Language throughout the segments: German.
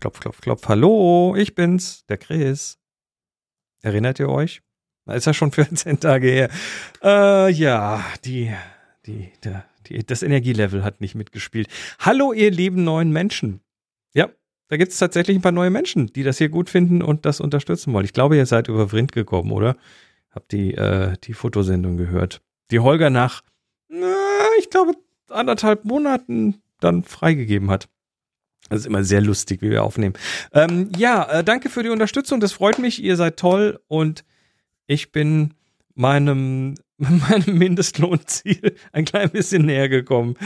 Klopf, klopf, klopf. Hallo, ich bin's, der Chris. Erinnert ihr euch? Da ist ja schon 14 Tage her. Äh, ja, die, die, der, die, das Energielevel hat nicht mitgespielt. Hallo, ihr lieben neuen Menschen. Ja, da gibt es tatsächlich ein paar neue Menschen, die das hier gut finden und das unterstützen wollen. Ich glaube, ihr seid über Vrind gekommen, oder? Habt die, äh, die Fotosendung gehört. Die Holger nach, na, ich glaube, anderthalb Monaten dann freigegeben hat. Das ist immer sehr lustig, wie wir aufnehmen. Ähm, ja, äh, danke für die Unterstützung. Das freut mich. Ihr seid toll und ich bin meinem, meinem Mindestlohnziel ein klein bisschen näher gekommen.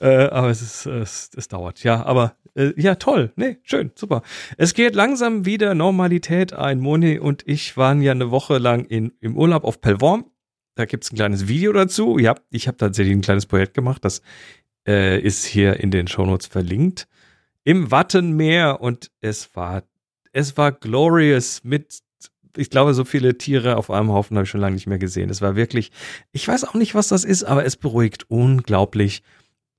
Äh, aber es, ist, es, es dauert. Ja, aber äh, ja, toll. Nee, schön, super. Es geht langsam wieder Normalität ein. Moni und ich waren ja eine Woche lang in, im Urlaub auf Pellworm. Da gibt's ein kleines Video dazu. Ja, ich habe tatsächlich ein kleines Projekt gemacht. Das äh, ist hier in den Shownotes verlinkt im Wattenmeer und es war, es war glorious mit, ich glaube, so viele Tiere auf einem Haufen habe ich schon lange nicht mehr gesehen. Es war wirklich, ich weiß auch nicht, was das ist, aber es beruhigt unglaublich,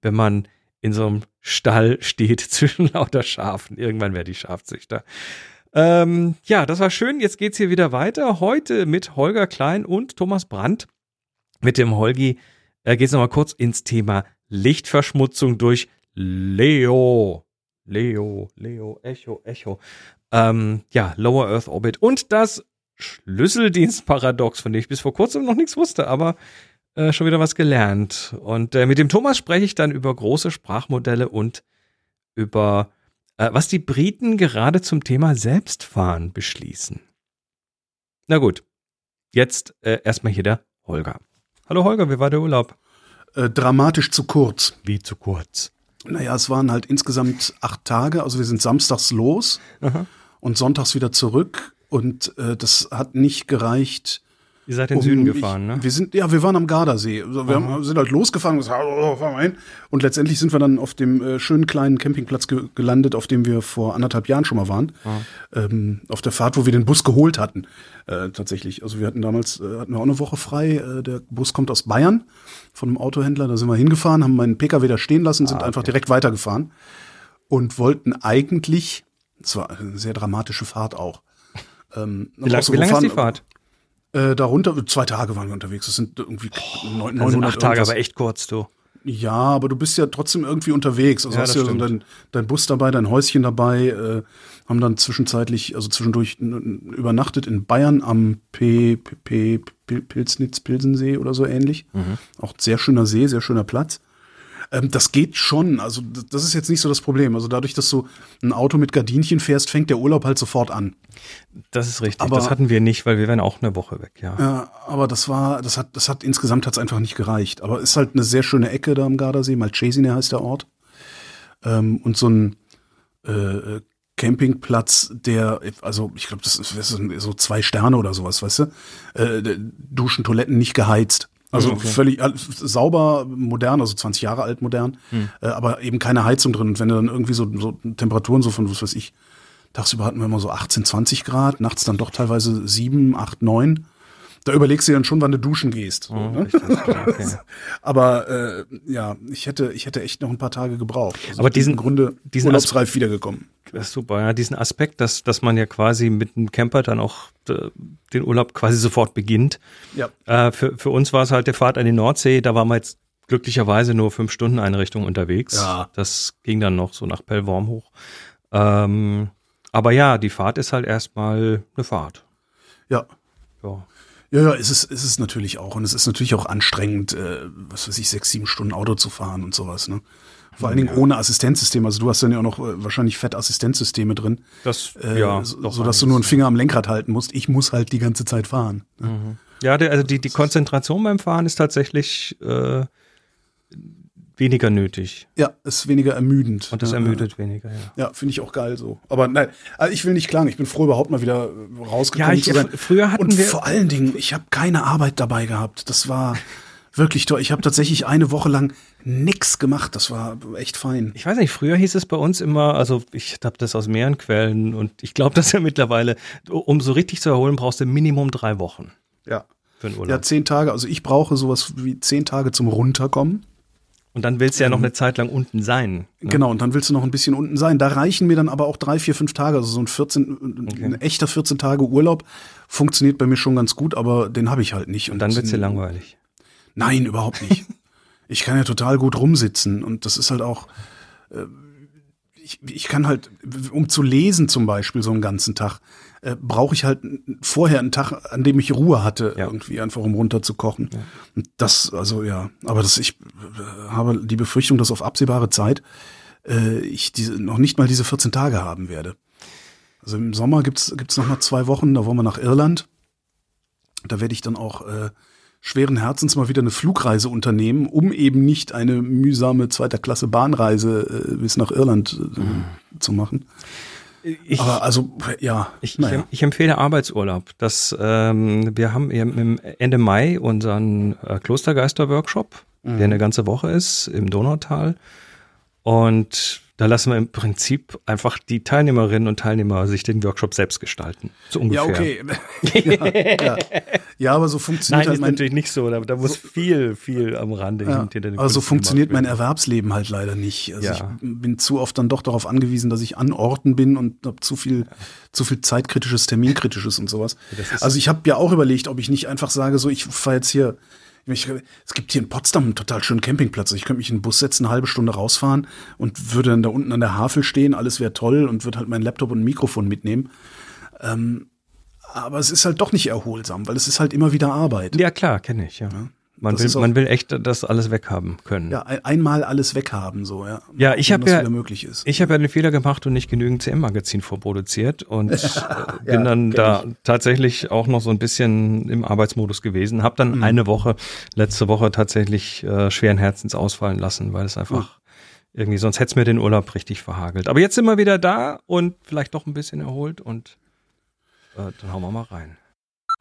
wenn man in so einem Stall steht zwischen lauter Schafen. Irgendwann wäre die Schafzüchter. Ähm, ja, das war schön. Jetzt geht's hier wieder weiter. Heute mit Holger Klein und Thomas Brandt. Mit dem Holgi äh, geht's nochmal kurz ins Thema Lichtverschmutzung durch Leo. Leo, Leo, Echo, Echo. Ähm, ja, Lower Earth Orbit und das Schlüsseldienstparadox, von dem ich bis vor kurzem noch nichts wusste, aber äh, schon wieder was gelernt. Und äh, mit dem Thomas spreche ich dann über große Sprachmodelle und über äh, was die Briten gerade zum Thema Selbstfahren beschließen. Na gut, jetzt äh, erstmal hier der Holger. Hallo Holger, wie war der Urlaub? Äh, dramatisch zu kurz. Wie zu kurz? Naja, es waren halt insgesamt acht Tage. Also wir sind samstags los Aha. und sonntags wieder zurück. Und äh, das hat nicht gereicht. Ihr seid in den Süden gefahren, ne? Wir sind, ja, wir waren am Gardasee. Also wir haben, sind halt losgefahren und gesagt, oh, fahren wir hin. Und letztendlich sind wir dann auf dem äh, schönen kleinen Campingplatz ge gelandet, auf dem wir vor anderthalb Jahren schon mal waren. Ähm, auf der Fahrt, wo wir den Bus geholt hatten. Äh, tatsächlich. Also wir hatten damals, äh, hatten wir auch eine Woche frei. Äh, der Bus kommt aus Bayern von einem Autohändler. Da sind wir hingefahren, haben meinen Pkw da stehen lassen, sind Ah, okay. einfach direkt weitergefahren. Und wollten eigentlich, es war eine sehr dramatische Fahrt auch. Ähm, Wie, lang, so wie lang ist die Fahrt? Äh, darunter, zwei Tage waren wir unterwegs. Das sind irgendwie neun- Also 900 acht Tage, irgendwas. aber echt kurz, du. Ja, aber du bist ja trotzdem irgendwie unterwegs. Also Ja, hast ja stimmt. dein, dein Bus dabei, dein Häuschen dabei, äh, haben dann zwischenzeitlich, also zwischendurch übernachtet in Bayern am P, P, P, P Pilsnitz, Pilsensee oder so ähnlich. Mhm. Auch sehr schöner See, sehr schöner Platz. Ähm, das geht schon. Also das ist jetzt nicht so das Problem. Also dadurch, dass du ein Auto mit Gardinchen fährst, fängt der Urlaub halt sofort an. Das ist richtig. Aber- das hatten wir nicht, weil wir wären auch eine Woche weg, ja. Ja, aber das war, das hat, das hat insgesamt hat's einfach nicht gereicht. Aber ist halt eine sehr schöne Ecke da am Gardasee, Malchesine heißt der Ort. Ähm, und so ein äh, Campingplatz, der, also ich glaube, das ist, so zwei Sterne oder sowas, weißt du? Äh, Duschen, Toiletten nicht geheizt. Also Okay. völlig sauber, modern, also 20 Jahre alt modern, äh, aber eben keine Heizung drin. Und wenn du dann irgendwie so, so Temperaturen so von, was weiß ich, tagsüber hatten wir immer so 18, 20 Grad, nachts dann doch teilweise 7, 8, 9. Da überlegst du dir dann schon, wann du duschen gehst. Oh, ne? richtig, okay. Aber äh, ja, ich hätte, ich hätte echt noch ein paar Tage gebraucht. Also Aber diesen- Grunde diesen urlaubsreif wiedergekommen. Das ist super, ja. Diesen Aspekt, dass, dass man ja quasi mit einem Camper dann auch äh, den Urlaub quasi sofort beginnt. Ja. Äh, für, für uns war es halt der Fahrt an die Nordsee. Da waren wir jetzt glücklicherweise nur fünf Stunden eine Richtung unterwegs. Ja. Das ging dann noch so nach Pellworm hoch. Ähm, aber ja, die Fahrt ist halt erstmal eine Fahrt. Ja. Ja. Ja, ja, ist es, ist es natürlich auch. Und es ist natürlich auch anstrengend, äh, was weiß ich, sechs, sieben Stunden Auto zu fahren und sowas, ne? Vor allen Dingen ohne Assistenzsystem. Also du hast dann ja auch noch äh, wahrscheinlich fett Assistenzsysteme drin, Das, äh, ja, so, sodass du nur einen Finger am Lenkrad halten musst. Ich muss halt die ganze Zeit fahren. ne? Ja, der, also die, die Konzentration beim Fahren ist tatsächlich äh, weniger nötig. Ja, ist weniger ermüdend. Und das Ja, ermüdet weniger, ja. Ja, finde ich auch geil so. Aber nein, also ich will nicht klagen. Ich bin froh, überhaupt mal wieder äh, rausgekommen Ja, ich- zu sein. fr- früher hatten Und wir- vor allen Dingen, ich habe keine Arbeit dabei gehabt. Das war wirklich toll. Ich habe tatsächlich eine Woche lang nix gemacht. Das war echt fein. Ich weiß nicht, früher hieß es bei uns immer, also ich habe das aus mehreren Quellen und ich glaube, dass ja mittlerweile, um so richtig zu erholen, brauchst du Minimum drei Wochen Ja. für einen Ja, Urlaub. zehn Tage. Also ich brauche sowas wie zehn Tage zum Runterkommen. Und dann willst du ja noch eine Zeit lang unten sein. Ne? Genau, und dann willst du noch ein bisschen unten sein. Da reichen mir dann aber auch drei, vier, fünf Tage. Also so ein 14, okay. ein echter 14 Tage Urlaub funktioniert bei mir schon ganz gut, aber den habe ich halt nicht. Und, und dann wird's dir langweilig. Nein, überhaupt nicht. ich kann ja total gut rumsitzen und das ist halt auch. Äh, ich, ich kann halt, um zu lesen zum Beispiel so einen ganzen Tag, äh, brauche ich halt vorher einen Tag, an dem ich Ruhe hatte, ja. irgendwie einfach um runterzukochen. Ja. Und das, also ja, aber das, ich äh, habe die Befürchtung, dass auf absehbare Zeit äh, ich diese, noch nicht mal diese 14 Tage haben werde. Also im Sommer gibt's gibt's noch mal zwei Wochen, da wollen wir nach Irland. Da werde ich dann auch äh, schweren Herzens mal wieder eine Flugreise unternehmen, um eben nicht eine mühsame zweiter Klasse Bahnreise äh, bis nach Irland äh, mhm. zu machen. Ich, Aber also, ja. Ich, naja. ich, ich empfehle Arbeitsurlaub. Das, ähm, wir haben im Ende Mai unseren äh, Klostergeister-Workshop, mhm. der eine ganze Woche ist im Donautal. Und da lassen wir im Prinzip einfach die Teilnehmerinnen und Teilnehmer sich den Workshop selbst gestalten. So ungefähr. Ja, okay. ja, ja. ja, aber so funktioniert Nein, halt ist natürlich nicht so. Da, da muss so, viel, viel am Rande ja, hinter den Aber so funktioniert mein Erwerbsleben halt leider nicht. Also ich bin zu oft dann doch darauf angewiesen, dass ich an Orten bin und habe zu viel, zu viel zeitkritisches, terminkritisches und sowas. Also ich habe ja auch überlegt, ob ich nicht einfach sage, so ich fahre jetzt hier ich, es gibt hier in Potsdam einen total schönen Campingplatz. Ich könnte mich in den Bus setzen, eine halbe Stunde rausfahren und würde dann da unten an der Havel stehen. Alles wäre toll und würde halt mein Laptop und ein Mikrofon mitnehmen. Ähm, aber es ist halt doch nicht erholsam, weil es ist halt immer wieder Arbeit. Ja, klar, kenne ich, ja. ja. Man will, man will echt das alles weghaben können. Ja, einmal alles weghaben, so, ja. Ja, ich habe ja, ich habe ja den Fehler gemacht und nicht genügend CM-Magazin vorproduziert und äh, bin ja, dann da ich. tatsächlich auch noch so ein bisschen im Arbeitsmodus gewesen. Habe dann mhm. eine Woche, letzte Woche tatsächlich äh, schweren Herzens ausfallen lassen, weil es einfach mhm. irgendwie, sonst hätte es mir den Urlaub richtig verhagelt. Aber jetzt sind wir wieder da und vielleicht doch ein bisschen erholt und äh, dann hauen wir mal rein.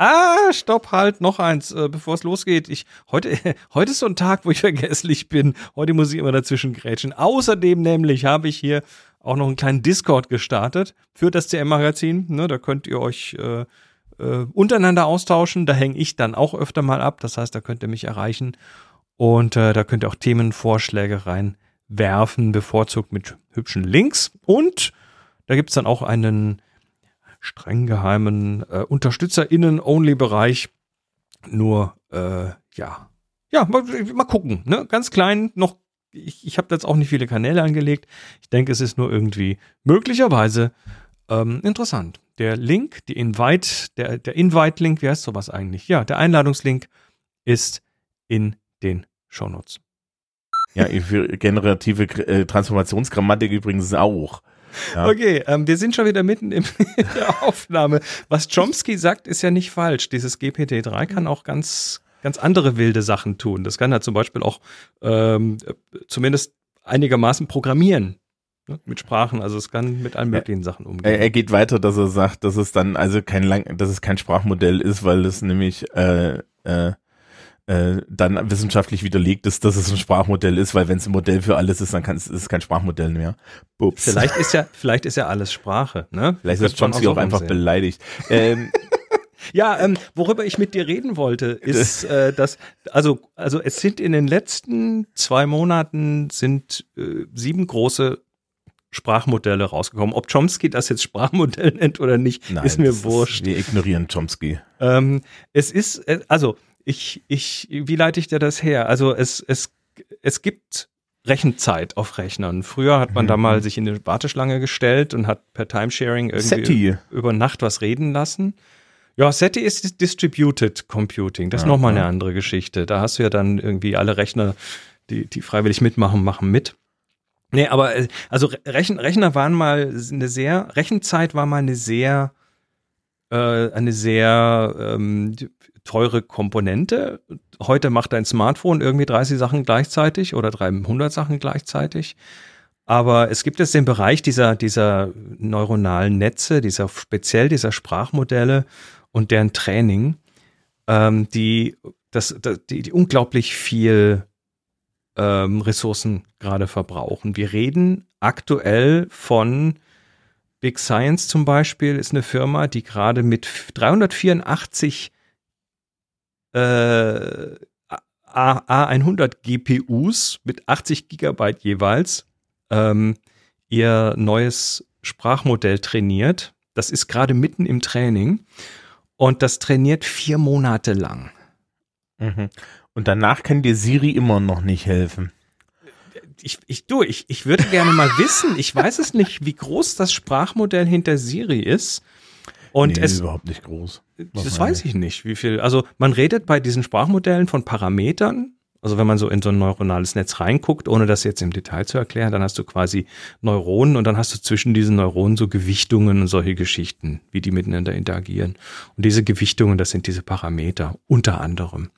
Ah, stopp, halt, noch eins, äh, bevor es losgeht. Ich, heute, heute ist so ein Tag, wo ich vergesslich bin. Heute muss ich immer dazwischen grätschen. Außerdem nämlich habe ich hier auch noch einen kleinen Discord gestartet für das CM-Magazin. Ne, da könnt ihr euch äh, äh, untereinander austauschen. Da hänge ich dann auch öfter mal ab. Das heißt, da könnt ihr mich erreichen. Und äh, da könnt ihr auch Themenvorschläge reinwerfen, bevorzugt mit hübschen Links. Und da gibt's dann auch einen streng geheimen äh, UnterstützerInnen-Only-Bereich. Nur, äh, ja. Ja, mal, mal gucken. Ne? Ganz klein, noch. Ich, ich habe jetzt auch nicht viele Kanäle angelegt. Ich denke, es ist nur irgendwie möglicherweise ähm, interessant. Der Link, die Invite, der, der Invite-Link, wie heißt sowas eigentlich? Ja, der Einladungslink ist in den Shownotes. Ja, für generative äh, Transformationsgrammatik übrigens auch. Ja. Okay, ähm, wir sind schon wieder mitten in der Aufnahme. Was Chomsky sagt, ist ja nicht falsch. Dieses GPT-3 kann auch ganz, ganz andere wilde Sachen tun. Das kann er zum Beispiel auch ähm, zumindest einigermaßen programmieren ne, mit Sprachen. Also es kann mit allen möglichen ja, Sachen umgehen. Er, er, geht weiter, dass er sagt, dass es dann also kein lang, dass es kein Sprachmodell ist, weil es nämlich äh, äh, äh, dann wissenschaftlich widerlegt ist, dass es ein Sprachmodell ist, weil wenn es ein Modell für alles ist, dann kann es, ist es kein Sprachmodell mehr. Ups. Vielleicht ist ja, vielleicht ist ja alles Sprache, ne? Vielleicht ist Chomsky auch, auch einfach beleidigt. Ähm, ja, ähm, worüber ich mit dir reden wollte, ist, äh, dass, also, also es sind in den letzten zwei Monaten sind äh, sieben große Sprachmodelle rausgekommen. Ob Chomsky das jetzt Sprachmodell nennt oder nicht, Nein, ist mir wurscht. Ist, wir ignorieren Chomsky. Ähm, es ist, äh, also ich, ich, wie leite ich dir das her? Also es, es, es gibt Rechenzeit auf Rechnern. Früher hat man mhm. da mal sich in eine Warteschlange gestellt und hat per Timesharing irgendwie SETI. über Nacht was reden lassen. Ja, SETI ist Distributed Computing. Das ist nochmal eine andere Geschichte. Da hast du ja dann irgendwie alle Rechner, die, die freiwillig mitmachen, machen mit. Nee, aber äh, also Rechen, Rechner waren mal eine sehr, Rechenzeit war mal eine sehr, äh, eine sehr ähm, teure Komponente. Heute macht dein Smartphone irgendwie 30 Sachen gleichzeitig oder 300 Sachen gleichzeitig. Aber es gibt jetzt den Bereich dieser, dieser neuronalen Netze, dieser speziell dieser Sprachmodelle und deren Training, ähm, die, das, die, die unglaublich viel ähm, Ressourcen gerade verbrauchen. Wir reden aktuell von Big Science zum Beispiel, ist eine Firma, die gerade mit 384 äh, A100 GPUs mit 80 Gigabyte jeweils ähm, ihr neues Sprachmodell trainiert. Das ist gerade mitten im Training und das trainiert vier Monate lang. Mhm. Und danach kann dir Siri immer noch nicht helfen. Ich, ich, du, ich, ich würde gerne mal wissen, ich weiß es nicht, wie groß das Sprachmodell hinter Siri ist. Und nee, es ist überhaupt nicht groß. Das weiß ich nicht, wie viel. Also man redet bei diesen Sprachmodellen von Parametern. Also wenn man so in so ein neuronales Netz reinguckt, ohne das jetzt im Detail zu erklären, dann hast du quasi Neuronen und dann hast du zwischen diesen Neuronen so Gewichtungen und solche Geschichten, wie die miteinander interagieren. Und diese Gewichtungen, das sind diese Parameter unter anderem.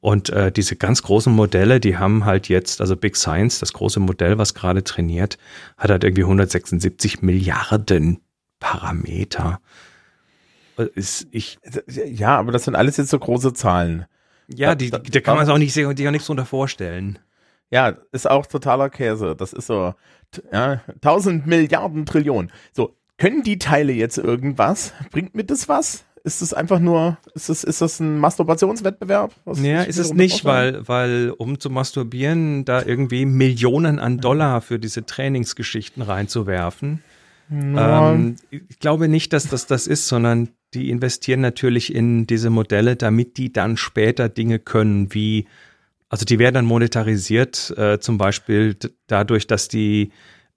Und äh, diese ganz großen Modelle, die haben halt jetzt, also Big Science, das große Modell, was gerade trainiert, hat halt irgendwie 176 Milliarden Parameter. Ist, ich, Ja, aber das sind alles jetzt so große Zahlen. ja, die, Da- da kann man es auch nicht, sich auch nichts drunter vorstellen. Ja, ist auch totaler Käse. Das ist so, ja, 1000 Milliarden Trillionen. So, können die Teile jetzt irgendwas? Bringt mir das was? Ist das einfach nur, ist das, ist das ein Masturbationswettbewerb? Was Ja, ist es nicht, weil, weil um zu masturbieren, da irgendwie Millionen an Dollar für diese Trainingsgeschichten reinzuwerfen. Ähm, ich glaube nicht, dass das das ist, sondern die investieren natürlich in diese Modelle, damit die dann später Dinge können, wie, also die werden dann monetarisiert, äh, zum Beispiel dadurch, dass die,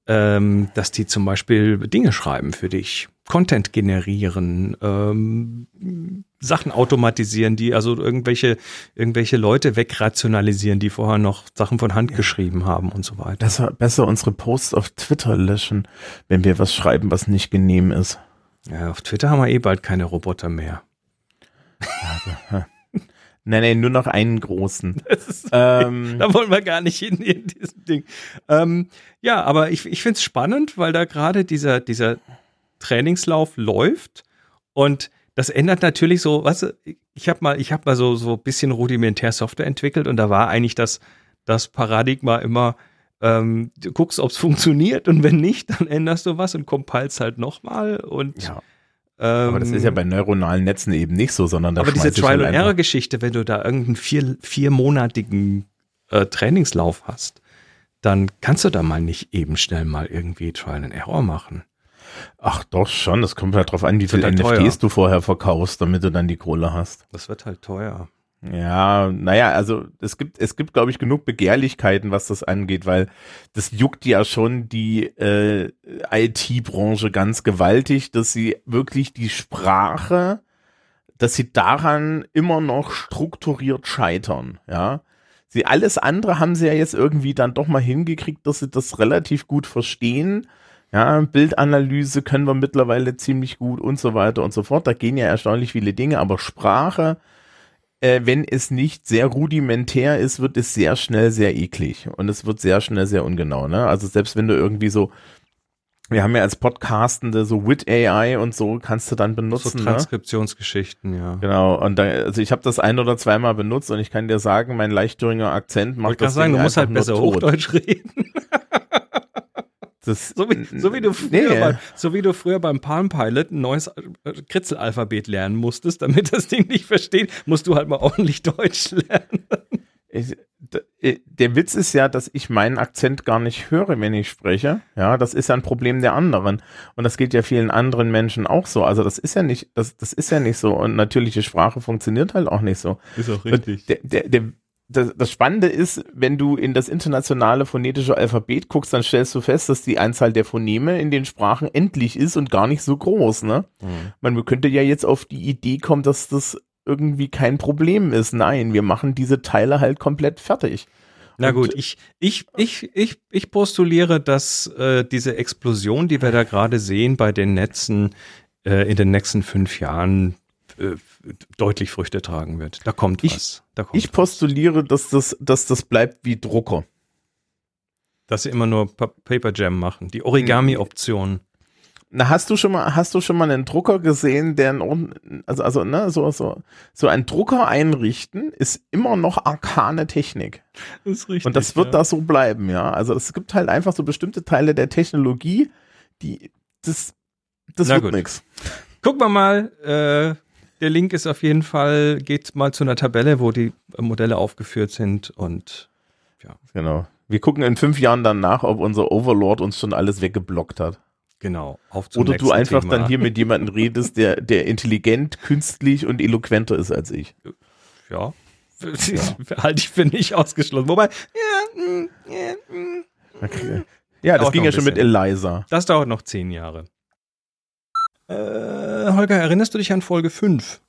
ähm, dass die zum Beispiel Dinge schreiben für dich, Content generieren, ähm, Sachen automatisieren, die also irgendwelche, irgendwelche Leute wegrationalisieren, die vorher noch Sachen von Hand geschrieben haben und so weiter. besser, besser unsere Posts auf Twitter löschen, wenn wir was schreiben, was nicht genehm ist. Ja, auf Twitter haben wir eh bald keine Roboter mehr. Nein, nein, nur noch einen großen. ähm, Da wollen wir gar nicht hin in diesem Ding. Ähm, ja, aber ich, ich finde es spannend, weil da gerade dieser, dieser Trainingslauf läuft und das ändert natürlich so, weißt du, ich habe mal, ich habe mal so, so ein bisschen rudimentär Software entwickelt und da war eigentlich das, das Paradigma immer, ähm, du guckst, ob es funktioniert und wenn nicht, dann änderst du was und compilst halt nochmal und ja, ähm, aber das ist ja bei neuronalen Netzen eben nicht so, sondern da aber diese schmeiß ich halt Trial and einfach- Error Geschichte, wenn du da irgendeinen vier, viermonatigen äh, Trainingslauf hast, dann kannst du da mal nicht eben schnell mal irgendwie Trial and Error machen. Ach doch schon, das kommt halt drauf an, wie viele halt NFTs teuer. du vorher verkaufst, damit du dann die Kohle hast. Das wird halt teuer. Ja, naja, also es gibt, es gibt, glaube ich, genug Begehrlichkeiten, was das angeht, weil das juckt ja schon die äh, IT-Branche ganz gewaltig, dass sie wirklich die Sprache, dass sie daran immer noch strukturiert scheitern, ja. Sie alles andere haben sie ja jetzt irgendwie dann doch mal hingekriegt, dass sie das relativ gut verstehen. Ja, Bildanalyse können wir mittlerweile ziemlich gut und so weiter und so fort. Da gehen ja erstaunlich viele Dinge, aber Sprache, äh, wenn es nicht sehr rudimentär ist, wird es sehr schnell sehr eklig und es wird sehr schnell sehr ungenau. Ne? Also selbst wenn du irgendwie so, wir haben ja als Podcastende so Wit AI und so kannst du dann So benutzen. ne? Transkriptionsgeschichten, ja. Genau, und da, also ich habe das ein oder zweimal benutzt und ich kann dir sagen, mein Leichtthüringer Akzent Ich macht wollte gerade das sagen, Ding du musst halt besser tot. Hochdeutsch reden. Das, So wie, so wie, du, früher Nee. beim, so wie du früher beim Palm Pilot ein neues äh, Kritzelalphabet lernen musstest, damit das Ding nicht versteht, musst du halt mal ordentlich Deutsch lernen. Ich, äh, der Witz ist ja, dass ich meinen Akzent gar nicht höre, wenn ich spreche. Ja, das ist ja ein Problem der anderen. Und das geht ja vielen anderen Menschen auch so. Also das ist ja nicht, das, das ist ja nicht so. Und natürliche Sprache funktioniert halt auch nicht so. Ist auch Und Der, der, der, das, das Spannende ist, wenn du in das internationale phonetische Alphabet guckst, dann stellst du fest, dass die Anzahl der Phoneme in den Sprachen endlich ist und gar nicht so groß. Ne? Mhm. Man könnte ja jetzt auf die Idee kommen, dass das irgendwie kein Problem ist. Nein, wir machen diese Teile halt komplett fertig. Na gut, ich, ich, ich, ich, ich postuliere, dass äh, diese Explosion, die wir da gerade sehen bei den Netzen, äh, in den nächsten fünf Jahren äh, deutlich Früchte tragen wird. Da kommt Ich- was. Da kommt Ich postuliere, dass das, dass das bleibt wie Drucker. dass sie immer nur Pa- Paper Jam machen. Die Origami-Option. Na, hast du schon mal, hast du schon mal einen Drucker gesehen, der ein, ordn- also, also, ne, so, so, so ein Drucker einrichten ist immer noch arkane Technik. Das ist richtig. Und das wird da so bleiben, ja. Also es gibt halt einfach so bestimmte Teile der Technologie, die, das, das Na wird gut. nix. Gucken wir mal, äh, der Link ist auf jeden Fall, geht mal zu einer Tabelle, wo die Modelle aufgeführt sind und ja. Genau. Wir gucken in fünf Jahren dann nach, ob unser Overlord uns schon alles weggeblockt hat. Genau. Auf zum Oder du einfach Thema. dann hier mit jemandem redest, der, der intelligent, künstlich und eloquenter ist als ich. Ja. ja. Halte ich für nicht ausgeschlossen. Wobei, ja, mm, ja, mm. okay. ja das ging ja schon mit Eliza. Das dauert noch zehn Jahre. Äh, Holger, erinnerst du dich an Folge 5?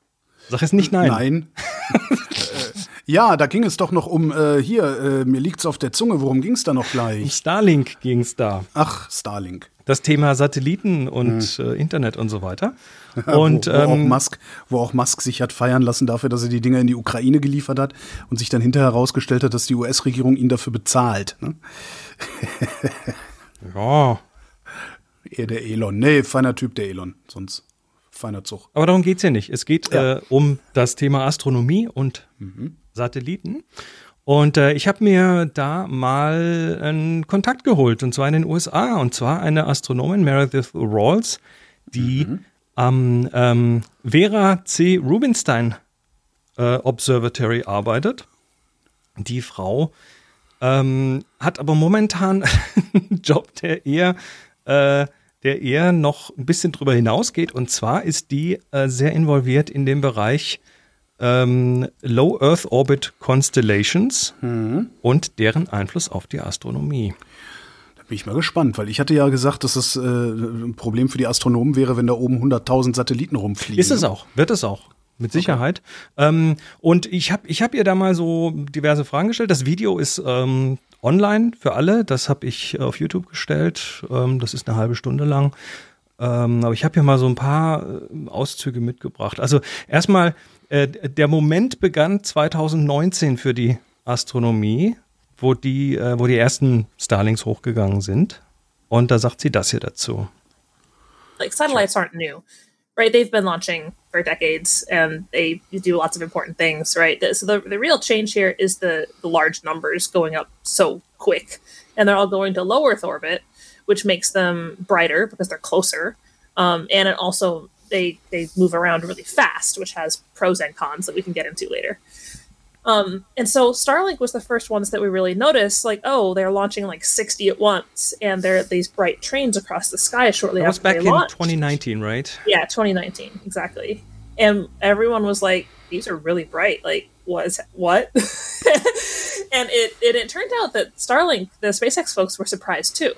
Sag jetzt nicht nein. Nein. Ja, da ging es doch noch um, äh, hier, äh, mir liegt's auf der Zunge, worum ging's da noch gleich? Um Starlink ging's da. Ach, Starlink. Das Thema Satelliten und hm. äh, Internet und so weiter. Und wo, wo, ähm, auch Musk, wo auch Musk sich hat feiern lassen dafür, dass er die Dinger in die Ukraine geliefert hat und sich dann hinterher herausgestellt hat, dass die US-Regierung ihn dafür bezahlt. Ne? ja. Eher der Elon. Nee, feiner Typ, der Elon. Sonst feiner Zug. Aber darum geht's ja nicht. Es geht ja. äh, um das Thema Astronomie und mhm. Satelliten. Und äh, ich habe mir da mal einen Kontakt geholt, und zwar in den USA, und zwar eine Astronomin, Meredith Rawls, die mhm. am ähm, Vera C. Rubinstein äh, Observatory arbeitet. Die Frau ähm, hat aber momentan einen Job, der eher, äh, der eher noch ein bisschen drüber hinausgeht. Und zwar ist die äh, sehr involviert in dem Bereich ähm, Low Earth Orbit Constellations mhm. und deren Einfluss auf die Astronomie. Da bin ich mal gespannt, weil ich hatte ja gesagt, dass es äh, ein Problem für die Astronomen wäre, wenn da oben 100.000 Satelliten rumfliegen. Ist es auch, wird es auch. Mit Sicherheit. Okay. Ähm, und ich habe ich hab ihr da mal so diverse Fragen gestellt. Das Video ist ähm, online für alle. Das habe ich auf YouTube gestellt. Ähm, das ist eine halbe Stunde lang. Ähm, aber ich habe hier mal so ein paar äh, Auszüge mitgebracht. Also erstmal äh, der Moment begann 2019 für die Astronomie, wo die, äh, wo die ersten Starlings hochgegangen sind. Und da sagt sie das hier dazu. Like satellites aren't new, right? They've been launching for decades and they do lots of important things, right? So the, the real change here is the, the large numbers going up so quick. And they're all going to low Earth orbit, which makes them brighter because they're closer. Um, and it also they they move around really fast, which has pros and cons that we can get into later. Um, and so Starlink was the first ones that we really noticed, like, oh, they're launching like 60 at once, and they're these bright trains across the sky shortly after launch. that after was back in launched. 2019, right? Yeah, 2019, exactly. And everyone was like, these are really bright. Like, what is what? and it, it it turned out that Starlink, the SpaceX folks, were surprised too.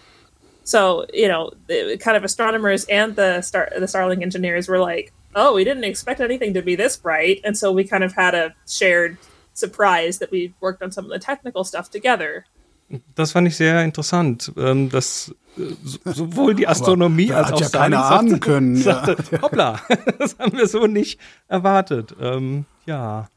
So you know, the, kind of astronomers and the star the Starlink engineers were like, "Oh, we didn't expect anything to be this bright," and so we kind of had a shared surprise that we worked on some of the technical stuff together. Das fand ich sehr interessant, ähm, dass äh, sowohl die Astronomie als auch ja Starlink keine sagte, ahnen können. Sagte, ja. Hoppla, das haben wir so nicht erwartet. Ähm, ja.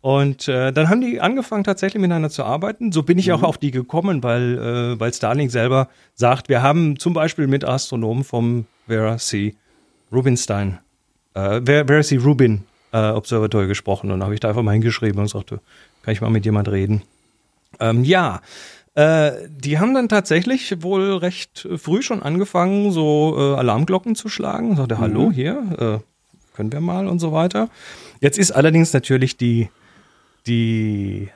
Und äh, dann haben die angefangen tatsächlich miteinander zu arbeiten. So bin ich mhm. auch auf die gekommen, weil, äh, weil Starlink selber sagt, wir haben zum Beispiel mit Astronomen vom Vera C. Rubinstein, äh, Vera C. Rubin äh, Observatory gesprochen. Und dann habe ich da einfach mal hingeschrieben und sagte, kann ich mal mit jemand reden? Ähm, ja, äh, die haben dann tatsächlich wohl recht früh schon angefangen, so äh, Alarmglocken zu schlagen. Sagte, mhm. hallo, hier, äh, können wir mal und so weiter. Jetzt ist allerdings natürlich die die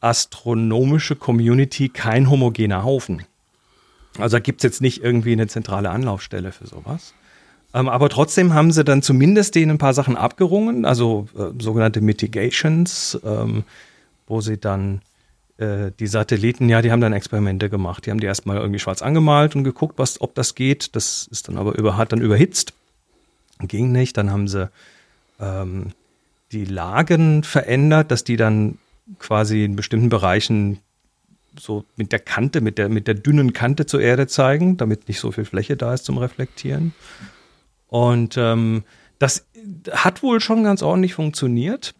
astronomische Community kein homogener Haufen. Also da gibt es jetzt nicht irgendwie eine zentrale Anlaufstelle für sowas. Ähm, aber trotzdem haben sie dann zumindest denen ein paar Sachen abgerungen, also äh, sogenannte Mitigations, ähm, wo sie dann äh, die Satelliten, ja, die haben dann Experimente gemacht. Die haben die erstmal irgendwie schwarz angemalt und geguckt, was, ob das geht. Das ist dann aber über, hat dann überhitzt. Ging nicht. Dann haben sie ähm, die Lagen verändert, dass die dann quasi in bestimmten Bereichen so mit der Kante, mit der, mit der dünnen Kante zur Erde zeigen, damit nicht so viel Fläche da ist zum Reflektieren. Und ähm, das hat wohl schon ganz ordentlich funktioniert.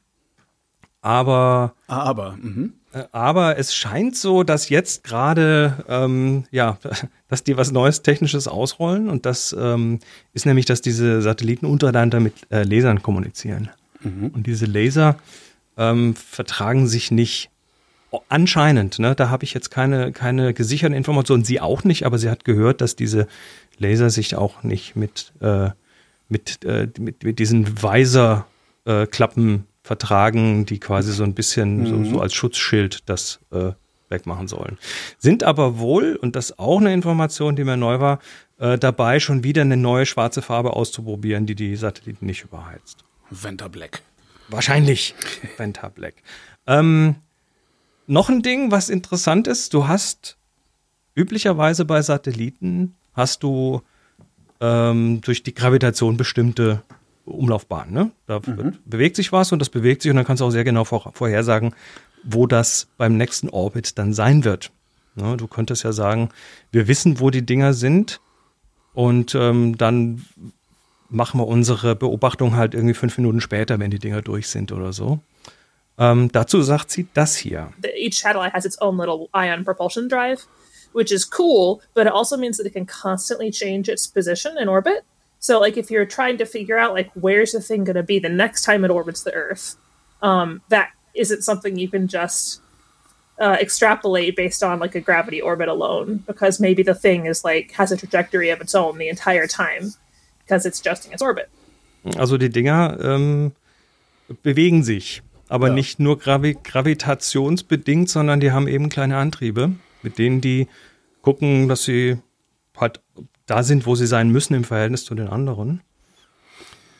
Aber. Aber. Mhm. Äh, aber es scheint so, dass jetzt gerade, ähm, ja, dass die was Neues Technisches ausrollen. Und das ähm, ist nämlich, dass diese Satelliten untereinander mit äh, Lasern kommunizieren. Mhm. Und diese Laser ähm, vertragen sich nicht anscheinend, ne, da habe ich jetzt keine, keine gesicherten Informationen, sie auch nicht, aber sie hat gehört, dass diese Laser sich auch nicht mit, äh, mit, äh, mit, mit diesen Weiser äh, Klappen vertragen, die quasi so ein bisschen Mhm. so, so als Schutzschild das äh, wegmachen sollen. Sind aber wohl, und das ist auch eine Information, die mir neu war, äh, dabei, schon wieder eine neue schwarze Farbe auszuprobieren, die die Satelliten nicht überheizt. Venta Black. Wahrscheinlich Venta Black. Ähm, noch ein Ding, was interessant ist, du hast üblicherweise bei Satelliten hast du ähm, durch die Gravitation bestimmte Umlaufbahnen. Ne? Da wird, bewegt sich was und das bewegt sich und dann kannst du auch sehr genau vor, vorhersagen, wo das beim nächsten Orbit dann sein wird. Ne? Du könntest ja sagen, wir wissen, wo die Dinger sind und ähm, dann machen wir unsere Beobachtung halt irgendwie fünf Minuten später, wenn die Dinger durch sind oder so. Ähm, dazu sagt sie das hier. each satellite has its own little ion propulsion drive, which is cool, but it also means that it can constantly change its position in orbit. So, like, if you're trying to figure out, like, where's the thing going to be the next time it orbits the Earth, um, that isn't something you can just uh, extrapolate based on, like, a gravity orbit alone, because maybe the thing is, like, has a trajectory of its own the entire time, because it's just in its orbit. Also die Dinger ähm, bewegen sich, aber Ja. nicht nur gravi gravitationsbedingt, sondern die haben eben kleine Antriebe, mit denen die gucken, dass sie halt da sind, wo sie sein müssen im Verhältnis zu den anderen.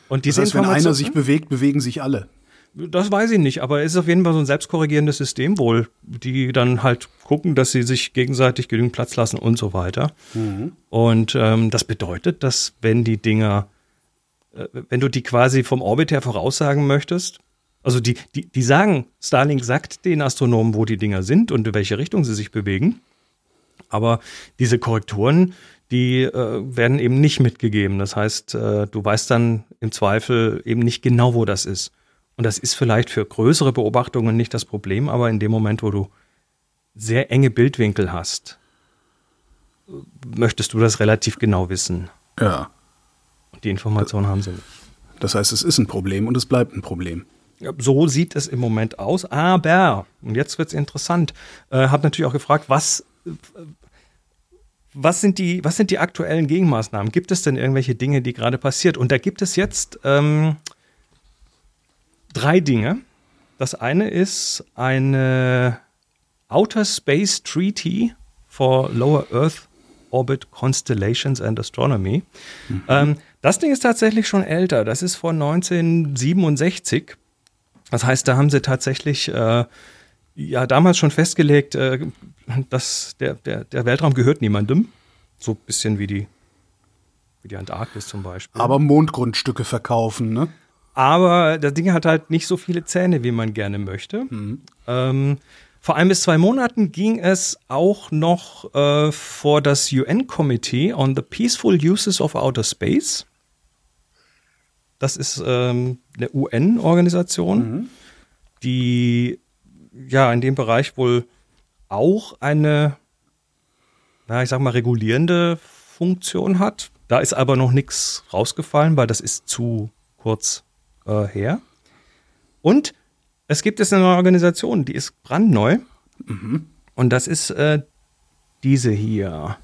Und Das diese heißt, wenn einer sich bewegt, bewegen sich alle. Das weiß ich nicht, aber es ist auf jeden Fall so ein selbstkorrigierendes System wohl, die dann halt gucken, dass sie sich gegenseitig genügend Platz lassen und so weiter. Und ähm, das bedeutet, dass wenn die Dinger, äh, wenn du die quasi vom Orbit her voraussagen möchtest, also die, die, die sagen, Starlink sagt den Astronomen, wo die Dinger sind und in welche Richtung sie sich bewegen. Aber diese Korrekturen, die äh, werden eben nicht mitgegeben. Das heißt, äh, du weißt dann im Zweifel eben nicht genau, wo das ist. Und das ist vielleicht für größere Beobachtungen nicht das Problem, aber in dem Moment, wo du sehr enge Bildwinkel hast, äh, möchtest du das relativ genau wissen. Ja. Und die Information haben sie nicht. Das heißt, es ist ein Problem und es bleibt ein Problem. So sieht es im Moment aus, aber, und jetzt wird es interessant, äh, habe natürlich auch gefragt, was, äh, was, sind die, was sind die aktuellen Gegenmaßnahmen? Gibt es denn irgendwelche Dinge, die gerade passiert? Und da gibt es jetzt ähm, drei Dinge. Das eine ist eine Outer Space Treaty for Lower Earth Orbit Constellations and Astronomy. Ähm, das Ding ist tatsächlich schon älter. Das ist von 1967. Das heißt, da haben sie tatsächlich äh, ja damals schon festgelegt, äh, dass der, der, der Weltraum gehört niemandem. So ein bisschen wie die, wie die Antarktis zum Beispiel. Aber Mondgrundstücke verkaufen, ne? Aber das Ding hat halt nicht so viele Zähne, wie man gerne möchte. Ähm, vor ein bis zwei Monaten ging es auch noch äh, vor das UN Committee on the Peaceful Uses of Outer Space. Das ist ähm, eine UN-Organisation, die ja in dem Bereich wohl auch eine, na, ich sag mal, regulierende Funktion hat. Da ist aber noch nichts rausgefallen, weil das ist zu kurz äh, her. Und es gibt jetzt eine neue Organisation, die ist brandneu. Und das ist äh, diese hier.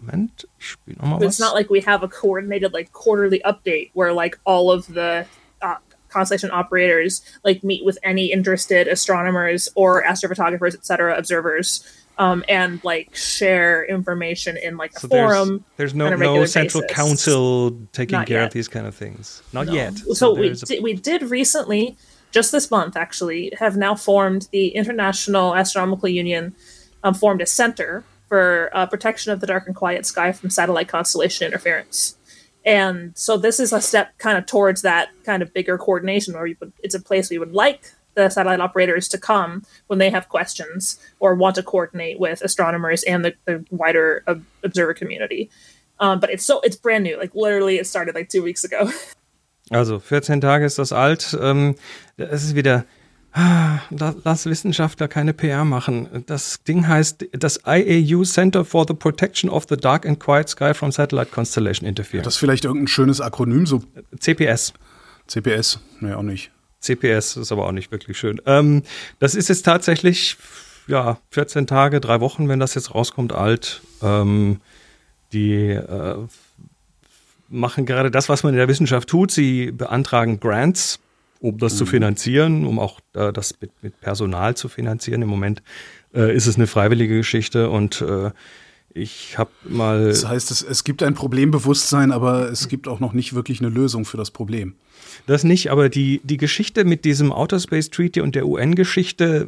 Moment, nochmal was. it's not like we have a coordinated like quarterly update where like all of the uh, constellation operators like meet with any interested astronomers or astrophotographers, etc., observers, um, and like share information in like a so forum. there's no, on a no central basis. council taking Not care yet. of these kind of things. Not No. yet. So, we there's a- did, we did recently, just this month actually, have now formed the International Astronomical Union, um, formed a center for uh, protection of the dark and quiet sky from satellite constellation interference. And so this is a step kind of towards that kind of bigger coordination where would, it's a place we would like the satellite operators to come when they have questions or want to coordinate with astronomers and the, the wider ob- observer community. Um, but it's so it's brand new. Like literally, it started like two weeks ago. Also 14 Tage ist das alt. Ähm, ist wieder, lass Wissenschaftler keine PR machen. Das Ding heißt das IAU Center for the Protection of the Dark and Quiet Sky from Satellite Constellation Interference. Das ist vielleicht irgendein schönes Akronym, so CPS. CPS. Nee, auch nicht. CPS ist aber auch nicht wirklich schön. Ähm, das ist jetzt tatsächlich, ja, 14 Tage, drei Wochen, wenn das jetzt rauskommt, alt. Ähm, die äh, machen gerade das, was man in der Wissenschaft tut. Sie beantragen Grants, um das zu finanzieren, um auch äh, das mit, mit Personal zu finanzieren. Im Moment äh, ist es eine freiwillige Geschichte und äh, ich habe mal. Das heißt, es, es gibt ein Problembewusstsein, aber es gibt auch noch nicht wirklich eine Lösung für das Problem. Das nicht, aber die, die Geschichte mit diesem Outer Space Treaty und der UN-Geschichte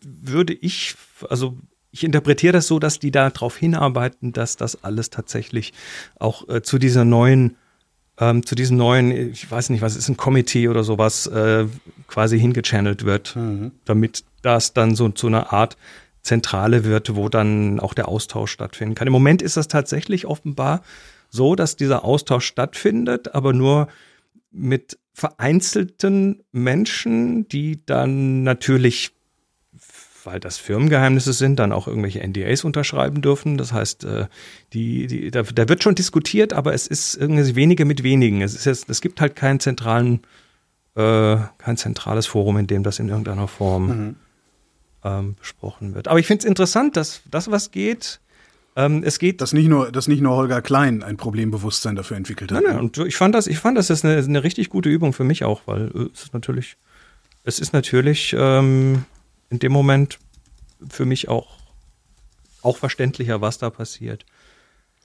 würde ich, also ich interpretiere das so, dass die darauf hinarbeiten, dass das alles tatsächlich auch äh, zu dieser neuen, ähm, zu diesem neuen, ich weiß nicht, was ist ein Komitee oder sowas, äh, quasi hingechannelt wird, mhm. damit das dann so zu einer Art Zentrale wird, wo dann auch der Austausch stattfinden kann. Im Moment ist das tatsächlich offenbar so, dass dieser Austausch stattfindet, aber nur mit vereinzelten Menschen, die dann natürlich, weil das Firmengeheimnisse sind, dann auch irgendwelche NDAs unterschreiben dürfen. Das heißt, äh, die, die, da, da wird schon diskutiert, aber es ist irgendwie wenige mit wenigen. Es, ist jetzt, es gibt halt keinen zentralen, äh, kein zentrales Forum, in dem das in irgendeiner Form mhm ähm, besprochen wird. Aber ich finde es interessant, dass das, was geht, ähm, es geht. Dass nicht, nur, dass nicht nur Holger Klein ein Problembewusstsein dafür entwickelt hat. Nein, nein, und ich fand das, ich fand das ist eine, eine richtig gute Übung für mich auch, weil äh, es ist natürlich, es ist natürlich ähm, in dem Moment für mich auch, auch verständlicher, was da passiert.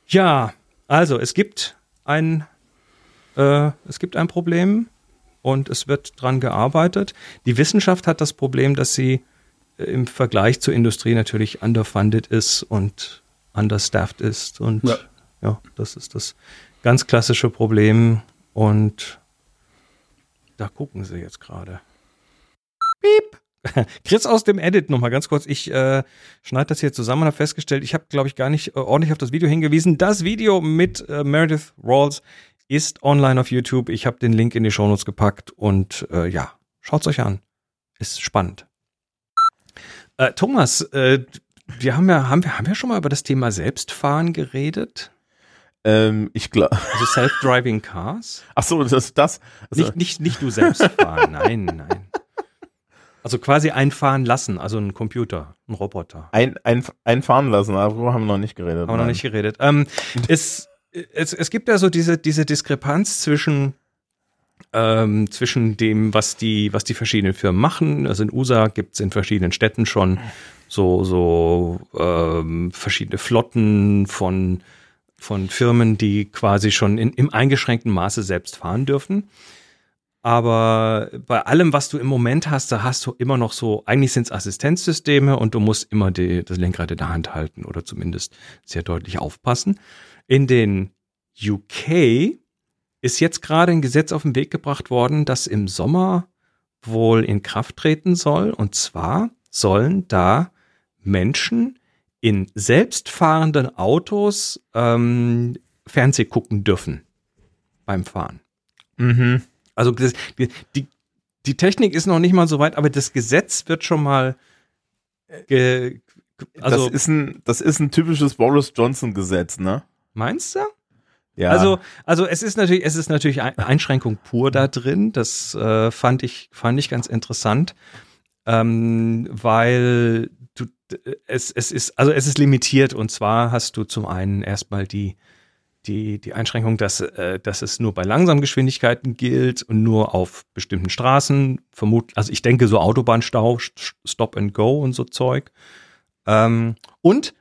Ja, also es gibt ein, äh, es gibt ein Problem und es wird dran gearbeitet. Die Wissenschaft hat das Problem, dass sie im Vergleich zur Industrie natürlich underfunded ist und understaffed ist. Und ja. ja, das ist das ganz klassische Problem. Und da gucken sie jetzt gerade. Piep. Chris aus dem Edit nochmal ganz kurz. Ich äh, schneide das hier zusammen und habe festgestellt, ich habe, glaube ich, gar nicht äh, ordentlich auf das Video hingewiesen. Das Video mit äh, Meredith Rawls ist online auf YouTube. Ich habe den Link in die Shownotes gepackt und äh, ja, schaut's euch an. Ist spannend. Äh, Thomas, äh, wir haben ja, haben wir, haben wir schon mal über das Thema Selbstfahren geredet? Ähm, ich glaube. Also Self-Driving Cars? Ach so, das ist das. Also nicht, nicht, nicht du selbst fahren, nein, nein. Also quasi einfahren lassen, also ein Computer, ein Roboter. Ein, ein, einfahren lassen, darüber haben wir noch nicht geredet. Haben wir noch nicht geredet. Ähm, es, es, es gibt ja so diese, diese Diskrepanz zwischen ähm, zwischen dem, was die, was die verschiedenen Firmen machen. Also in USA gibt es in verschiedenen Städten schon so, so ähm, verschiedene Flotten von, von Firmen, die quasi schon in, im eingeschränkten Maße selbst fahren dürfen. Aber bei allem, was du im Moment hast, da hast du immer noch so, eigentlich sind es Assistenzsysteme und du musst immer die, das Lenkrad in der Hand halten oder zumindest sehr deutlich aufpassen. In den UK ist jetzt gerade ein Gesetz auf den Weg gebracht worden, das im Sommer wohl in Kraft treten soll. Und zwar sollen da Menschen in selbstfahrenden Autos ähm, Fernseh gucken dürfen beim Fahren. Mhm. Also das, die, die Technik ist noch nicht mal so weit, aber das Gesetz wird schon mal ge, also das ist ein das ist ein typisches Boris Johnson Gesetz, ne? Meinst du? Ja. Also, also es ist natürlich, es ist natürlich Einschränkung pur da drin. Das äh, fand ich, fand ich ganz interessant, ähm, weil du, es, es ist, also es ist limitiert und zwar hast du zum einen erstmal die, die, die Einschränkung, dass, äh, dass es nur bei langsamen Geschwindigkeiten gilt und nur auf bestimmten Straßen. Vermutlich, also ich denke so Autobahnstau, Stop and Go und so Zeug. Ähm, und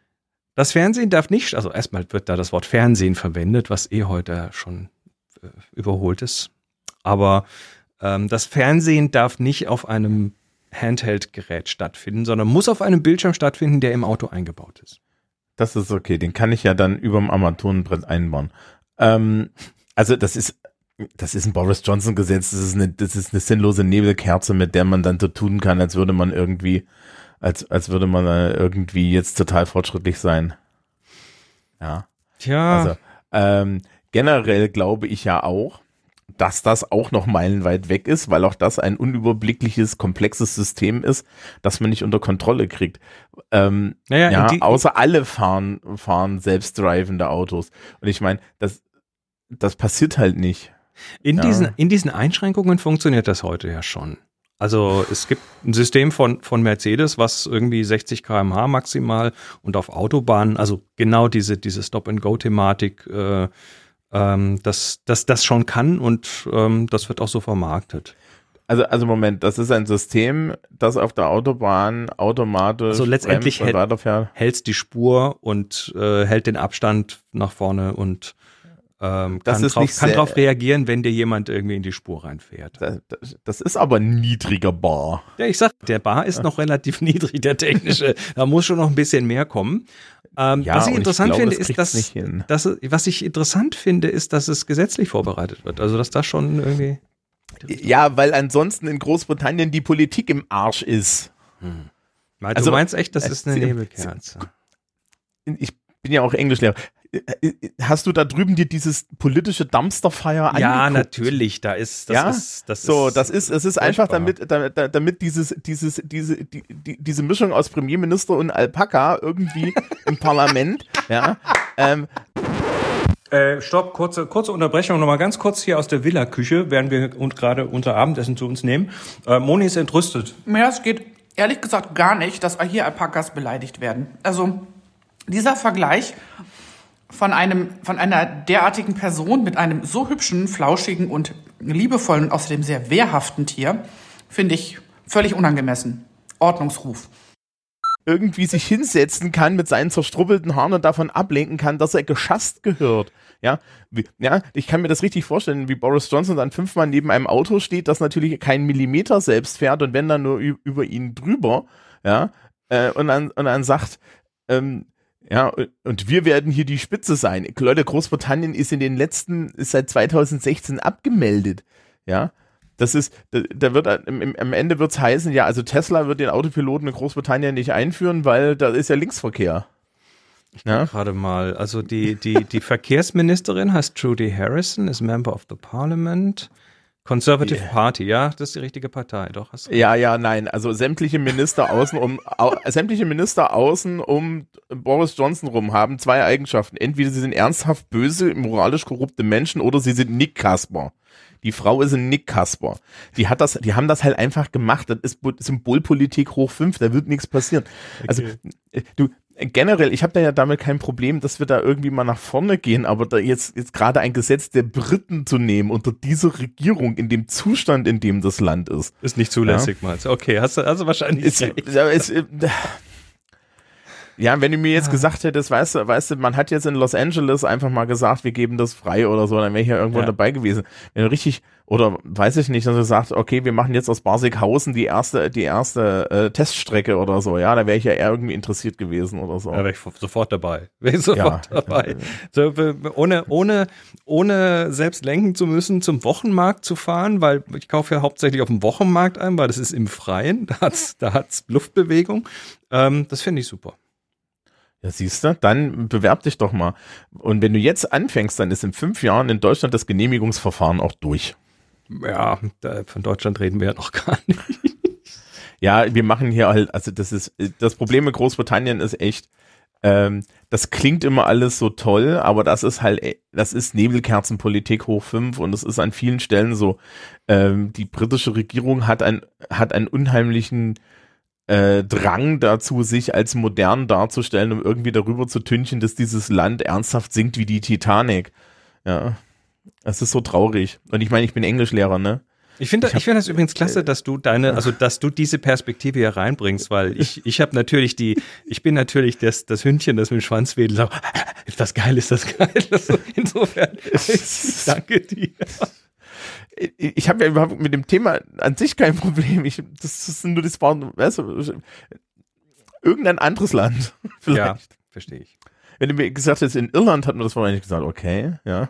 das Fernsehen darf nicht, also erstmal wird da das Wort Fernsehen verwendet, was eh heute schon äh, überholt ist. Aber ähm, das Fernsehen darf nicht auf einem Handheld-Gerät stattfinden, sondern muss auf einem Bildschirm stattfinden, der im Auto eingebaut ist. Das ist okay, den kann ich ja dann überm Armaturenbrett einbauen. Ähm, also das ist, das ist ein Boris Johnson Gesetz, das ist eine, das ist eine sinnlose Nebelkerze, mit der man dann so tun kann, als würde man irgendwie als, als würde man irgendwie jetzt total fortschrittlich sein. Ja. Tja. Also, ähm, generell glaube ich ja auch, dass das auch noch meilenweit weg ist, weil auch das ein unüberblickliches, komplexes System ist, das man nicht unter Kontrolle kriegt. Ähm, naja, ja, außer alle fahren, fahren selbstdrivende Autos. Und ich meine, das, das passiert halt nicht. In, ja. diesen, in diesen Einschränkungen funktioniert das heute ja schon. Also es gibt ein System von, von Mercedes, was irgendwie 60 km/h maximal und auf Autobahnen, also genau diese, diese Stop-and-Go-Thematik, äh, ähm, das, das, das schon kann und ähm, das wird auch so vermarktet. Also, also Moment, das ist ein System, das auf der Autobahn automatisch Also letztendlich hält- weiterfährt. Hältst die Spur und äh, hält den Abstand nach vorne und ähm, kann, drauf, kann drauf reagieren, wenn dir jemand irgendwie in die Spur reinfährt. Das, das, das ist aber ein niedriger Bar. Ja, ich sag, der Bar ist noch relativ niedrig, der technische. Da muss schon noch ein bisschen mehr kommen. Ähm, Ja, was ich und ich interessant glaube, finde, ist, dass, nicht hin. dass, es- was ich interessant finde, ist, dass es gesetzlich vorbereitet wird. Also, dass das schon irgendwie. Ja, weil ansonsten in Großbritannien die Politik im Arsch ist. Also, du meinst echt, das äh, ist eine Nebelkerze. Ich bin ja auch Englischlehrer. Hast du da drüben dir dieses politische Dumpsterfire Ja, angeguckt? natürlich. Da ist, das Ja? ist, das So, ist, das ist, es ist einfach damit, damit, damit dieses, dieses, diese, die, die, diese Mischung aus Premierminister und Alpaka irgendwie im Parlament, ja, ähm, Äh, stopp, kurze, kurze Unterbrechung, nochmal ganz kurz hier aus der Villa-Küche, während wir uns gerade unser Abendessen zu uns nehmen. Äh, Moni ist entrüstet. Ja, es geht ehrlich gesagt gar nicht, dass hier Alpakas beleidigt werden. Also dieser Vergleich von einem von einer derartigen Person mit einem so hübschen, flauschigen und liebevollen und außerdem sehr wehrhaften Tier finde ich völlig unangemessen. Ordnungsruf. irgendwie sich hinsetzen kann mit seinen zerstrubbelten Haaren und davon ablenken kann, dass er geschasst gehört. Ja, wie, ja, ich kann mir das richtig vorstellen, wie Boris Johnson dann fünfmal neben einem Auto steht, das natürlich keinen Millimeter selbst fährt und wenn dann nur über ihn drüber, ja, äh, und dann, und dann sagt, ähm, ja, und- wir werden hier die Spitze sein. Leute, Großbritannien ist in den letzten, ist seit 2016 abgemeldet. Ja, das ist, da, wird am Ende wird's heißen, ja, also Tesla wird den Autopiloten in Großbritannien nicht einführen, weil da ist ja Linksverkehr. Ja, Gerade mal, also die, die, die Verkehrsministerin heißt Trudy Harrison, ist Member of the Parliament. Conservative Party, ja, das ist die richtige Partei, doch. Hast du ja, ja, nein, also sämtliche Minister außen um, au, sämtliche Minister außen um Boris Johnson rum haben zwei Eigenschaften. Entweder sie sind ernsthaft böse, moralisch korrupte Menschen oder sie sind Nick Kasper. Die Frau ist ein Nick Kasper. Die hat das, die haben das halt einfach gemacht. Das ist Bo- Symbolpolitik hoch fünf. Da wird nichts passieren. Also äh, du äh, generell, ich habe da ja damit kein Problem, dass wir da irgendwie mal nach vorne gehen. Aber da jetzt jetzt gerade ein Gesetz der Briten zu nehmen unter dieser Regierung in dem Zustand, in dem das Land ist, Ist nicht zulässig, meinst du? Okay, hast du also wahrscheinlich ist, ja, ist, äh, ja, wenn du mir jetzt gesagt hättest, weißt du, weißt du, man hat jetzt in Los Angeles einfach mal gesagt, wir geben das frei oder so, dann wäre ich ja irgendwo Ja. dabei gewesen. Wenn du richtig, oder weiß ich nicht, dass du sagst, okay, wir machen jetzt aus Barsighausen die erste, die erste äh, Teststrecke oder so, ja, da wäre ich ja eher irgendwie interessiert gewesen oder so. Da wäre ich sofort dabei. Wäre ich sofort Ja. dabei. So, ohne, ohne, ohne selbst lenken zu müssen, zum Wochenmarkt zu fahren, weil ich kaufe ja hauptsächlich auf dem Wochenmarkt ein, weil das ist im Freien, da hat's, da hat's Luftbewegung. Ähm, das finde ich super. Ja, siehst du, dann bewerb dich doch mal. Und wenn du jetzt anfängst, dann ist in fünf Jahren in Deutschland das Genehmigungsverfahren auch durch. Ja, von Deutschland reden wir ja noch gar nicht. Ja, wir machen hier halt, also das ist, das Problem mit Großbritannien ist echt, ähm, das klingt immer alles so toll, aber das ist halt, das ist Nebelkerzenpolitik hoch fünf und es ist an vielen Stellen so, ähm, die britische Regierung hat ein, hat einen unheimlichen äh, Drang dazu, sich als modern darzustellen, um irgendwie darüber zu tünchen, dass dieses Land ernsthaft sinkt wie die Titanic. Ja. Es ist so traurig. Und ich meine, ich bin Englischlehrer, ne? Ich finde ich finde das übrigens klasse, dass du deine, also dass du diese Perspektive hier reinbringst, weil ich, ich habe natürlich die, ich bin natürlich das, das Hündchen, das mit dem Schwanz wedelt, ist das geil, ist das geil. Insofern, ich danke dir. Ich, ich habe ja überhaupt mit dem Thema an sich kein Problem. Ich, das, das sind nur die Spawn, weißt du, irgendein anderes Land. Vielleicht. Ja, verstehe ich. Wenn du mir gesagt hättest, in Irland hat man das wahrscheinlich gesagt, okay, ja.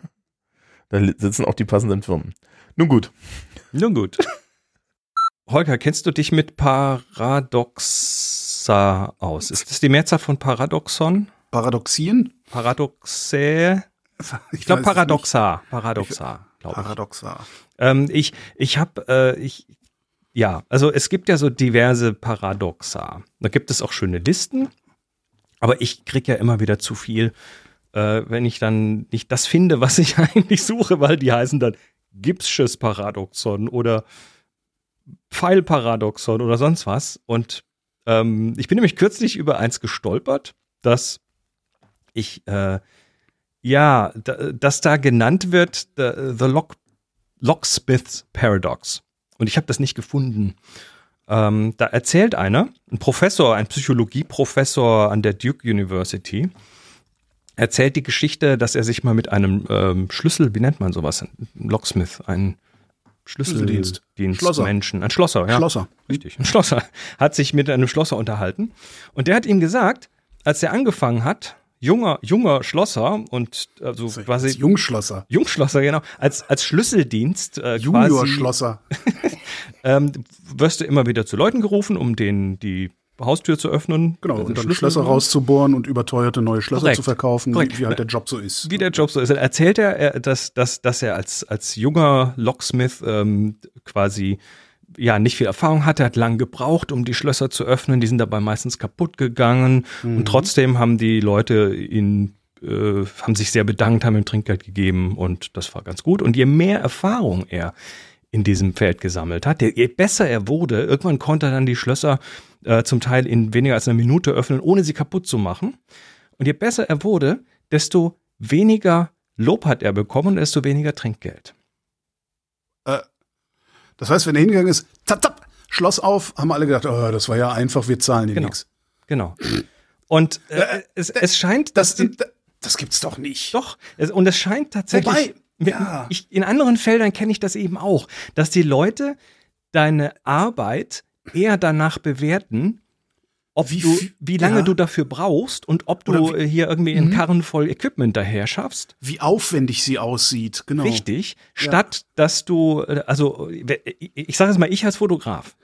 Da sitzen auch die passenden Firmen. Nun gut. Nun gut. Holger, kennst du dich mit Paradoxa aus? Ist das die Mehrzahl von Paradoxon? Paradoxien? Paradoxe? Ich glaube weiß es Paradoxa. Paradoxa, nicht. Glaube ich. Paradoxa. Ähm, ich ich habe, äh, ich, ja, also es gibt ja so diverse Paradoxa. Da gibt es auch schöne Listen, aber ich kriege ja immer wieder zu viel, äh, wenn ich dann nicht das finde, was ich eigentlich suche, weil die heißen dann Gibbsches Paradoxon oder Pfeilparadoxon oder sonst was. Und ähm, ich bin nämlich kürzlich über eins gestolpert, dass ich, äh, ja, da, dass da genannt wird, the, the Lock, Locksmith's Paradox. und ich habe das nicht gefunden. Ähm, da erzählt einer, ein Professor, ein Psychologieprofessor an der Duke University, erzählt die Geschichte, dass er sich mal mit einem ähm, Schlüssel, wie nennt man sowas, ein Locksmith, ein Schlüsseldienst. Schlüsseldienstmenschen, ein Schlosser, ja. Schlosser. Richtig, ein Schlosser, hat sich mit einem Schlosser unterhalten. Und der hat ihm gesagt, als er angefangen hat, junger, junger Schlosser und also Als quasi Jungschlosser. Jungschlosser, genau, als, als Schlüsseldienst äh, Juniorschlosser. ähm, wirst du immer wieder zu Leuten gerufen, um den die Haustür zu öffnen. Genau, Den und dann Schlösser rauszubohren und überteuerte neue Schlösser Korrekt. zu verkaufen, Korrekt. wie, halt der Job so ist. Wie der Job so ist. Dann erzählt er, er, dass, dass, dass er als, als junger Locksmith ähm, quasi ja nicht viel Erfahrung hatte, hat lang gebraucht, um die Schlösser zu öffnen. Die sind dabei meistens kaputt gegangen und trotzdem haben die Leute ihn äh, haben sich sehr bedankt, haben ihm Trinkgeld gegeben und das war ganz gut. Und je mehr Erfahrung er in diesem Feld gesammelt hat, je besser er wurde, irgendwann konnte er dann die Schlösser äh, zum Teil in weniger als einer Minute öffnen, ohne sie kaputt zu machen. Und je besser er wurde, desto weniger Lob hat er bekommen und desto weniger Trinkgeld. Das heißt, wenn er hingegangen ist, zap, zap, Schloss auf, haben alle gedacht, oh, das war ja einfach, wir zahlen dir Genau. nichts. Genau. Und äh, es, es scheint, dass Das, die, das gibt's doch nicht. Doch, es, und es scheint tatsächlich. Wobei, ja. ich, in anderen Feldern kenne ich das eben auch, dass die Leute deine Arbeit eher danach bewerten, ob Wie du, wie lange ja. du dafür brauchst und ob du wie- Mhm. äh, hier irgendwie einen Karren voll Equipment daher schaffst. Wie aufwendig sie aussieht, genau. Richtig. Statt dass du, äh, also äh, ich, ich sage es mal, ich als Fotograf.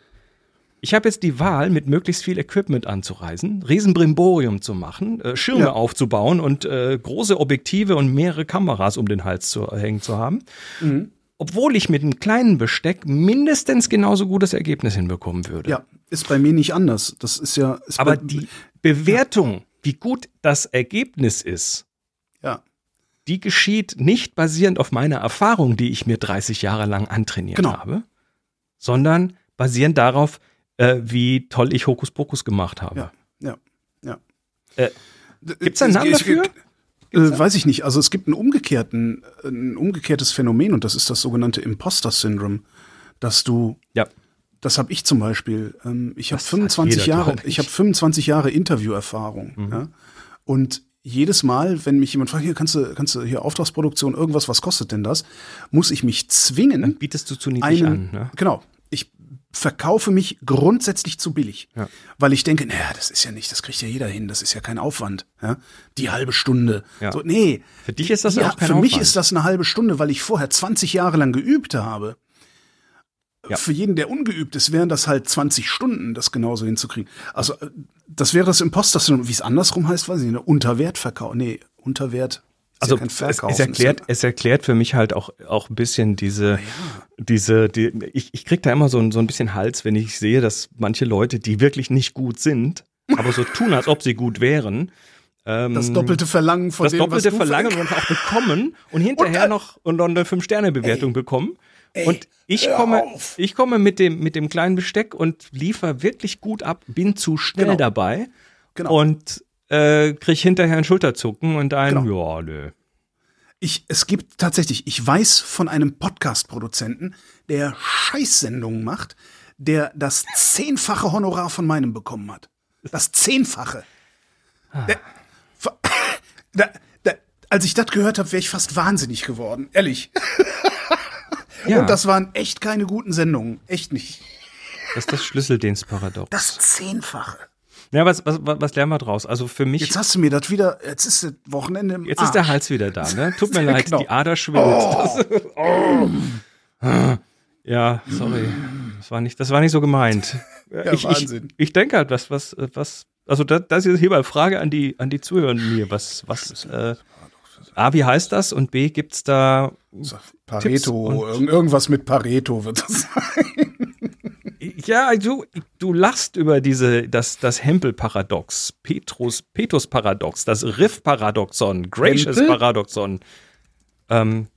Ich habe jetzt die Wahl, mit möglichst viel Equipment anzureisen, Riesenbrimborium zu machen, äh, Schirme Ja. aufzubauen und äh, große Objektive und mehrere Kameras um den Hals zu hängen zu haben. Mhm. Obwohl ich mit einem kleinen Besteck mindestens genauso gutes Ergebnis hinbekommen würde. Ja, ist bei mir nicht anders. Das ist ja. Ist Aber die Bewertung, wie gut das Ergebnis ist, Ja, die geschieht nicht basierend auf meiner Erfahrung, die ich mir 30 Jahre lang antrainiert Genau. habe, sondern basierend darauf, äh, wie toll ich Hokuspokus gemacht habe. ja, ja, ja. Äh, Gibt's da einen Namen Ich- dafür? Äh, weiß ich nicht. Also es gibt einen umgekehrten, ein umgekehrtes Phänomen und das ist das sogenannte Imposter-Syndrom, dass du Ja. Das habe ich zum Beispiel. Ähm, ich habe Das hat 25 jeder, Jahre, ich habe 25 Jahre Interviewerfahrung. Mhm. Ja? Und jedes Mal, wenn mich jemand fragt, hier kannst du, kannst du hier Auftragsproduktion, irgendwas, was kostet denn das, muss ich mich zwingen, Dann bietest du zu niedrig einen, an. Ne? genau, ich verkaufe mich grundsätzlich zu billig, Ja. weil ich denke, naja, das ist ja nicht, das kriegt ja jeder hin, das ist ja kein Aufwand, ja? die halbe Stunde. Ja. So, nee, Für dich ist das ja, auch kein für mich Aufwand. ist das eine halbe Stunde, weil ich vorher 20 Jahre lang geübt habe. Ja. Für jeden, der ungeübt ist, wären das halt 20 Stunden, das genauso hinzukriegen. Also, äh, das wäre das Imposter-Syndrom. Wie es andersrum heißt, weiß ich nicht. ne? Unterwertverkauf. Nee, Unterwert. Also ja es, es erklärt, es erklärt für mich halt auch, auch ein bisschen diese, diese, die, ich, ich krieg da immer so, ein- so ein bisschen Hals, wenn ich sehe, dass manche Leute, die wirklich nicht gut sind, aber so tun, als ob sie gut wären, ähm, das doppelte Verlangen von das dem, doppelte was du Verlangen und auch bekommen und hinterher dann- noch und noch eine Fünf-Sterne-Bewertung bekommen. und ich komme, auf. ich komme mit dem, mit dem kleinen Besteck und liefer wirklich gut ab, bin zu schnell Genau. dabei Genau. und äh, krieg hinterher ein Schulterzucken und ein, Genau. ja, nö. Ich, es gibt tatsächlich, ich weiß von einem Podcast-Produzenten, der Scheißsendungen macht, der das zehnfache Honorar von meinem bekommen hat. Das zehnfache. Der, ver- da, da, als ich das gehört habe, wäre ich fast wahnsinnig geworden. Ehrlich. Ja, Und das waren echt keine guten Sendungen. Echt nicht. das ist das Schlüsseldienstparadox. Das zehnfache. Ja, was, was, was lernen wir draus? Also für mich, Jetzt jetzt, hast du mir das wieder, jetzt ist das Wochenende im ist der Arsch. Hals wieder da, ne? Tut mir leid, Genau. die Ader schwillt. Das, oh. Ja, sorry. Das war nicht, das war nicht so gemeint. Ja, ich, Wahnsinn. Ich, ich denke halt, was, was, was, also das, das ist hier mal Frage an die, an die Zuhörenden mir. Was, was, äh, A, wie heißt das? Und B, gibt's da, Tipps Pareto, irgendwas mit Pareto wird das sein. Ja, du, du lachst über diese, das, das Hempel-Paradox, Petrus, Petrus-Paradox, das Riff-Paradoxon, Gracious Hempel? Paradoxon. Ähm,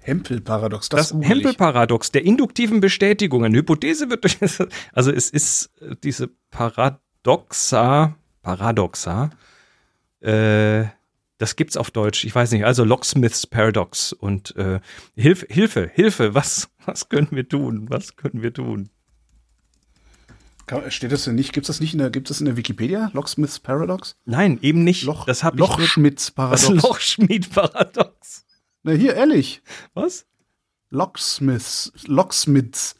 Hempel-Paradox, das ich. Hempel-Paradox der induktiven Bestätigung. Eine Hypothese wird durch, also es ist äh, diese Paradoxa, Paradoxa, äh, das gibt's auf Deutsch. Ich weiß nicht. Also Locksmiths Paradox und äh, Hilfe, Hilfe, Hilfe. Was, was können wir tun? Was können wir tun? Steht das denn nicht? Gibt es das nicht in der, gibt es in der Wikipedia? Locksmiths Paradox? Nein, eben nicht. Loch, das nur- Lochschmidts das Paradox. Lochschmied-Paradox. Na, hier, ehrlich. Was? Locksmiths, Locksmiths,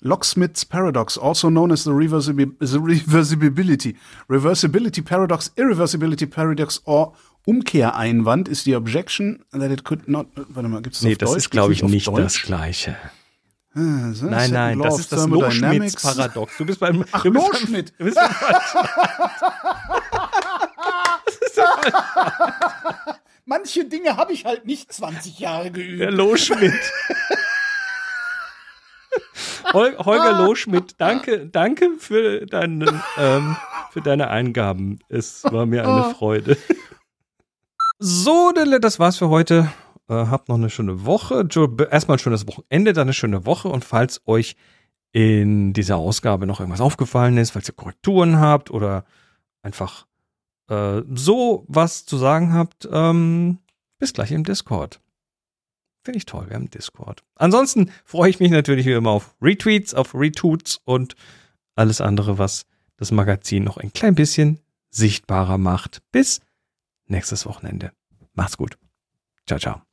Locksmiths Paradox, also known as the, reversibi the reversibility, reversibility paradox, irreversibility paradox or Umkehreinwand ist die Objection that it could not. Warte mal, gibt es Nee, auf das Deutsch? ist, glaube ich, nicht auf das Deutsch? Gleiche. Ah, so, Nein, nein, das ist das. Lochschmidt-Paradox. Du bist beim. Ach, du bist beim- Loschmidt. Du bist beim Manche Dinge habe ich halt nicht 20 Jahre geübt. Der Loschmidt. Hol Holger Loschmidt, danke, danke für, deinen, ähm, für deine Eingaben. Es war mir eine Freude. So, das war's für heute. Äh, habt noch eine schöne Woche. Erstmal ein schönes Wochenende, dann eine schöne Woche. Und falls euch in dieser Ausgabe noch irgendwas aufgefallen ist, falls ihr Korrekturen habt oder einfach äh, so was zu sagen habt, ähm, bis gleich im Discord. Finde ich toll, wir haben Discord. Ansonsten freue ich mich natürlich wie immer auf Retweets, auf Retweets und alles andere, was das Magazin noch ein klein bisschen sichtbarer macht. Bis nächstes Wochenende. Macht's gut. Ciao, ciao.